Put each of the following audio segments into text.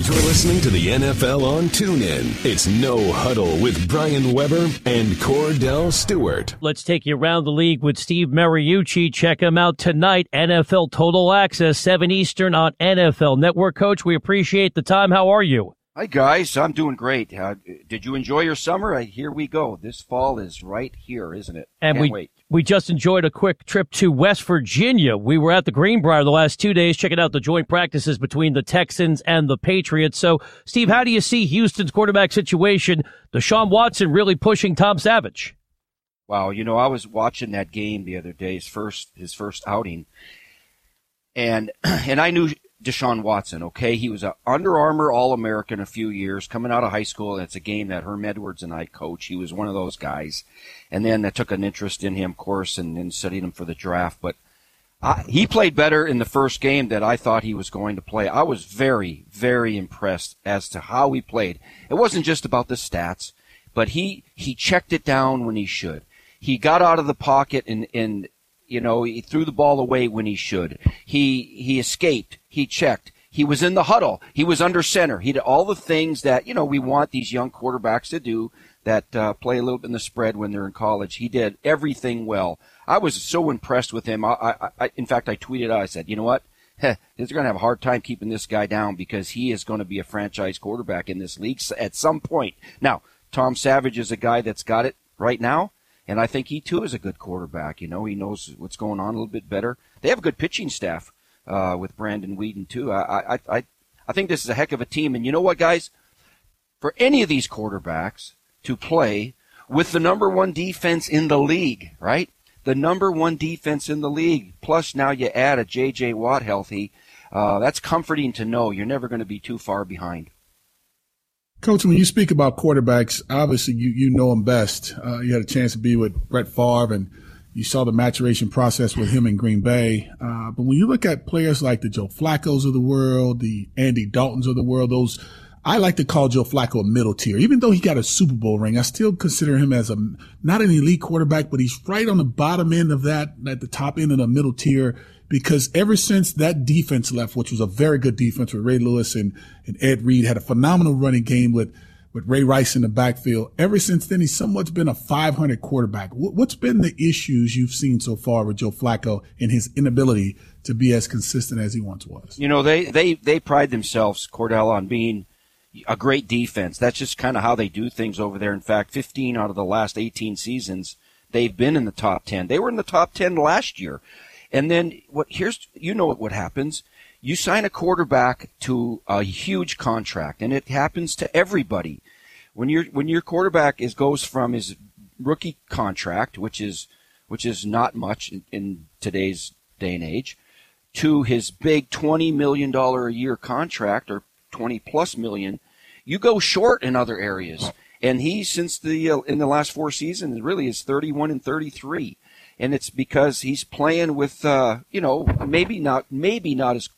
You're listening to the NFL on TuneIn. It's No Huddle with Brian Weber and Kordell Stewart. Let's take you around the league with Steve Mariucci. Check him out tonight. NFL Total Access, 7 Eastern on NFL Network. Coach, we appreciate the time. How are you? Hi, guys. I'm doing great. Uh, did you enjoy your summer? Uh, here we go. This fall is right here, isn't it? And Can't we, wait. We just enjoyed a quick trip to West Virginia. We were at the Greenbrier the last two days checking out the joint practices between the Texans and the Patriots. So, Steve, how do you see Houston's quarterback situation? Deshaun Watson really pushing Tom Savage. Wow, you know, I was watching that game the other day, his first his first outing, and and I knew Deshaun Watson. Okay, he was an Under Armour All American a few years coming out of high school. It's a game that Herm Edwards and I coach. He was one of those guys, and then I took an interest in him, of course, and then studied him for the draft. But I, he played better in the first game that I thought he was going to play. I was very, very impressed as to how he played. It wasn't just about the stats, but he he checked it down when he should. He got out of the pocket and and you know he threw the ball away when he should. He he escaped. He checked. He was in the huddle. He was under center. He did all the things that you know we want these young quarterbacks to do that uh, play a little bit in the spread when they're in college. He did everything well. I was so impressed with him. I, I, I in fact, I tweeted out. I said, you know what? They're going to have a hard time keeping this guy down because he is going to be a franchise quarterback in this league at some point. Now, Tom Savage is a guy that's got it right now, and I think he too is a good quarterback. You know, he knows what's going on a little bit better. They have a good pitching staff uh, with Brandon Weeden too. I, I, I, I think this is a heck of a team. And you know what, guys? For any of these quarterbacks to play with the number one defense in the league, right? The number one defense in the league. Plus now you add a J.J. Watt healthy. Uh, that's comforting to know you're never going to be too far behind. Coach, when you speak about quarterbacks, obviously you, you know them best. Uh, you had a chance to be with Brett Favre and you saw the maturation process with him in Green Bay. Uh, but when you look at players like the Joe Flacco's of the world, the Andy Daltons of the world, those I like to call Joe Flacco a middle tier. Even though he got a Super Bowl ring, I still consider him as a not an elite quarterback, but he's right on the bottom end of that, at the top end of the middle tier. Because ever since that defense left, which was a very good defense with Ray Lewis and, and Ed Reed, had a phenomenal running game with with Ray Rice in the backfield. Ever since then, he's somewhat been a 500 quarterback. What's been the issues you've seen so far with Joe Flacco and his inability to be as consistent as he once was? You know, they, they, they pride themselves, Kordell, on being a great defense. That's just kind of how they do things over there. In fact, 15 out of the last 18 seasons, they've been in the top 10. They were in the top 10 last year. And then what, here's, you know what happens you sign a quarterback to a huge contract, and it happens to everybody. When your when your quarterback is goes from his rookie contract, which is which is not much in, in today's day and age, to his big twenty million dollar a year contract or twenty plus million, you go short in other areas. And he, since the uh, in the last four seasons, really is thirty one and thirty three and it's because he's playing with uh, you know maybe not maybe not as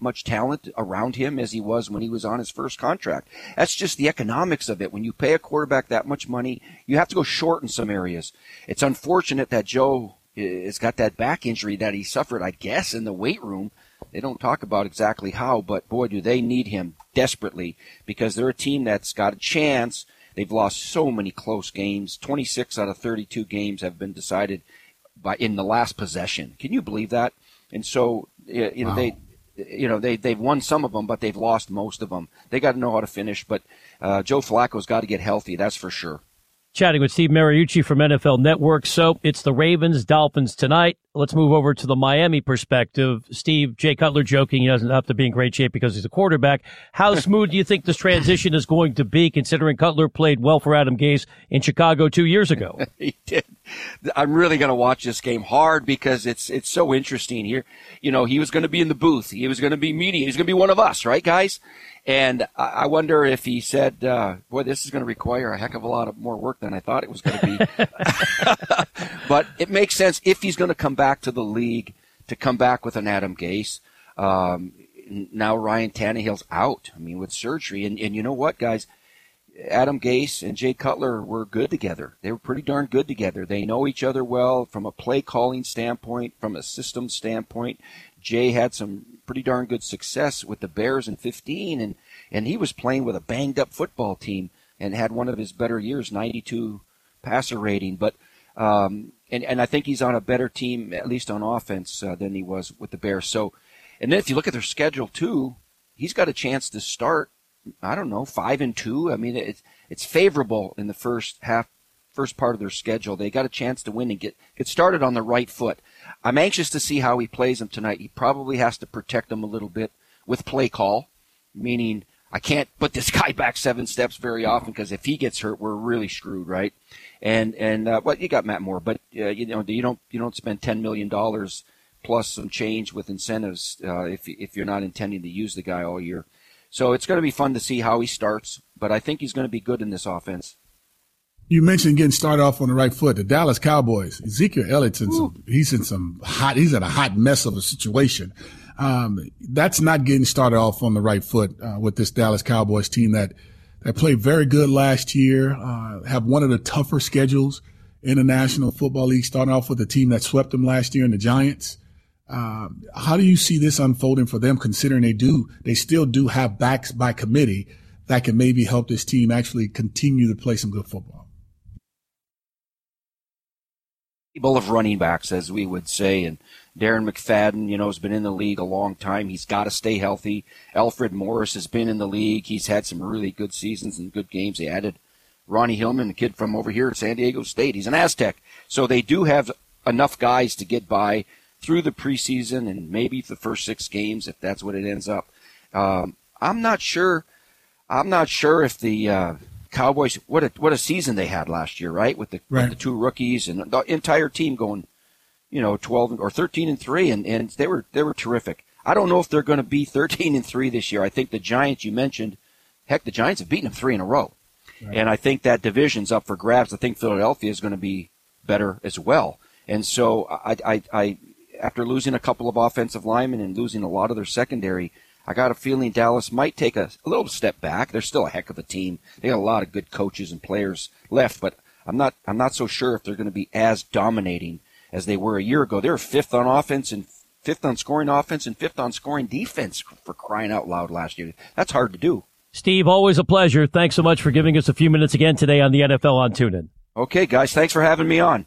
much talent around him as he was when he was on his first contract. That's just the economics of it. When you pay a quarterback that much money, you have to go short in some areas. It's unfortunate that Joe has got that back injury that he suffered, I guess, in the weight room. They don't talk about exactly how, but boy, do they need him desperately because they're a team that's got a chance. They've lost so many close games. 26 out of 32 games have been decided by in the last possession. Can you believe that? And so, you know, wow. they you know they they've won some of them, but they've lost most of them. They got to know how to finish. But uh, Joe Flacco's got to get healthy. That's for sure. Chatting with Steve Mariucci from NFL Network. So it's the Ravens Dolphins tonight. Let's move over to the Miami perspective. Steve, Jay Cutler joking he doesn't have to be in great shape because he's a quarterback. How smooth do you think this transition is going to be, considering Cutler played well for Adam Gase in Chicago two years ago? he did. I'm really going to watch this game hard because it's it's so interesting here. You know, he was going to be in the booth. He was going to be media. He's going to be one of us, right, guys? And I wonder if he said, uh, "Boy, this is going to require a heck of a lot of more work than I thought it was going to be." but it makes sense if he's going to come back to the league to come back with an Adam Gase. Um, now Ryan Tannehill's out. I mean, with surgery, and and you know what, guys Adam Gase and Jay Cutler were good together. They were pretty darn good together. They know each other well from a play calling standpoint, from a system standpoint. Jay had some pretty darn good success with the Bears in 15 and and he was playing with a banged up football team and had one of his better years, 92 passer rating. But um, and and I think he's on a better team, at least on offense, uh, than he was with the Bears. So, and then if you look at their schedule too, he's got a chance to start. I don't know, five and two. I mean, it's it's favorable in the first half, first part of their schedule. They got a chance to win and get get started on the right foot. I'm anxious to see how he plays them tonight. He probably has to protect them a little bit with play call, meaning I can't put this guy back seven steps very often because if he gets hurt, we're really screwed, right? And and uh, well, you got Matt Moore, but uh, you know you don't you don't spend ten million dollars plus some change with incentives uh, if if you're not intending to use the guy all year. So it's going to be fun to see how he starts, but I think he's going to be good in this offense. You mentioned getting started off on the right foot. The Dallas Cowboys, Ezekiel Elliott's in some, he's in some hot, he's in a hot mess of a situation. Um, that's not getting started off on the right foot uh, with this Dallas Cowboys team that that played very good last year. Uh, have one of the tougher schedules in the National Football League. Starting off with the team that swept them last year in the Giants. Um, how do you see this unfolding for them, considering they do they still do have backs by committee that can maybe help this team actually continue to play some good football? People of running backs, as we would say, and Darren McFadden, you know, has been in the league a long time. He's got to stay healthy. Alfred Morris has been in the league. He's had some really good seasons and good games. They added Ronnie Hillman, the kid from over here at San Diego State. He's an Aztec. So they do have enough guys to get by through the preseason and maybe the first six games if that's what it ends up. Um, I'm not sure. I'm not sure if the uh, Cowboys what a what a season they had last year, right? With the, right. with the two rookies and the entire team going you know, 12 or 13 and 3 and, and they were they were terrific. I don't know if they're going to be 13 and 3 this year. I think the Giants you mentioned, heck the Giants have beaten them 3 in a row. Right. And I think that division's up for grabs. I think Philadelphia is going to be better as well. And so I, I, I after losing a couple of offensive linemen and losing a lot of their secondary, I got a feeling Dallas might take a, a, little step back. They're still a heck of a team. They got a lot of good coaches and players left, but I'm not I'm not so sure if they're going to be as dominating as they were a year ago. They're fifth on offense and fifth on scoring offense and fifth on scoring defense for crying out loud last year. That's hard to do. Steve, always a pleasure. Thanks so much for giving us a few minutes again today on the NFL on TuneIn. Okay, guys, thanks for having me on.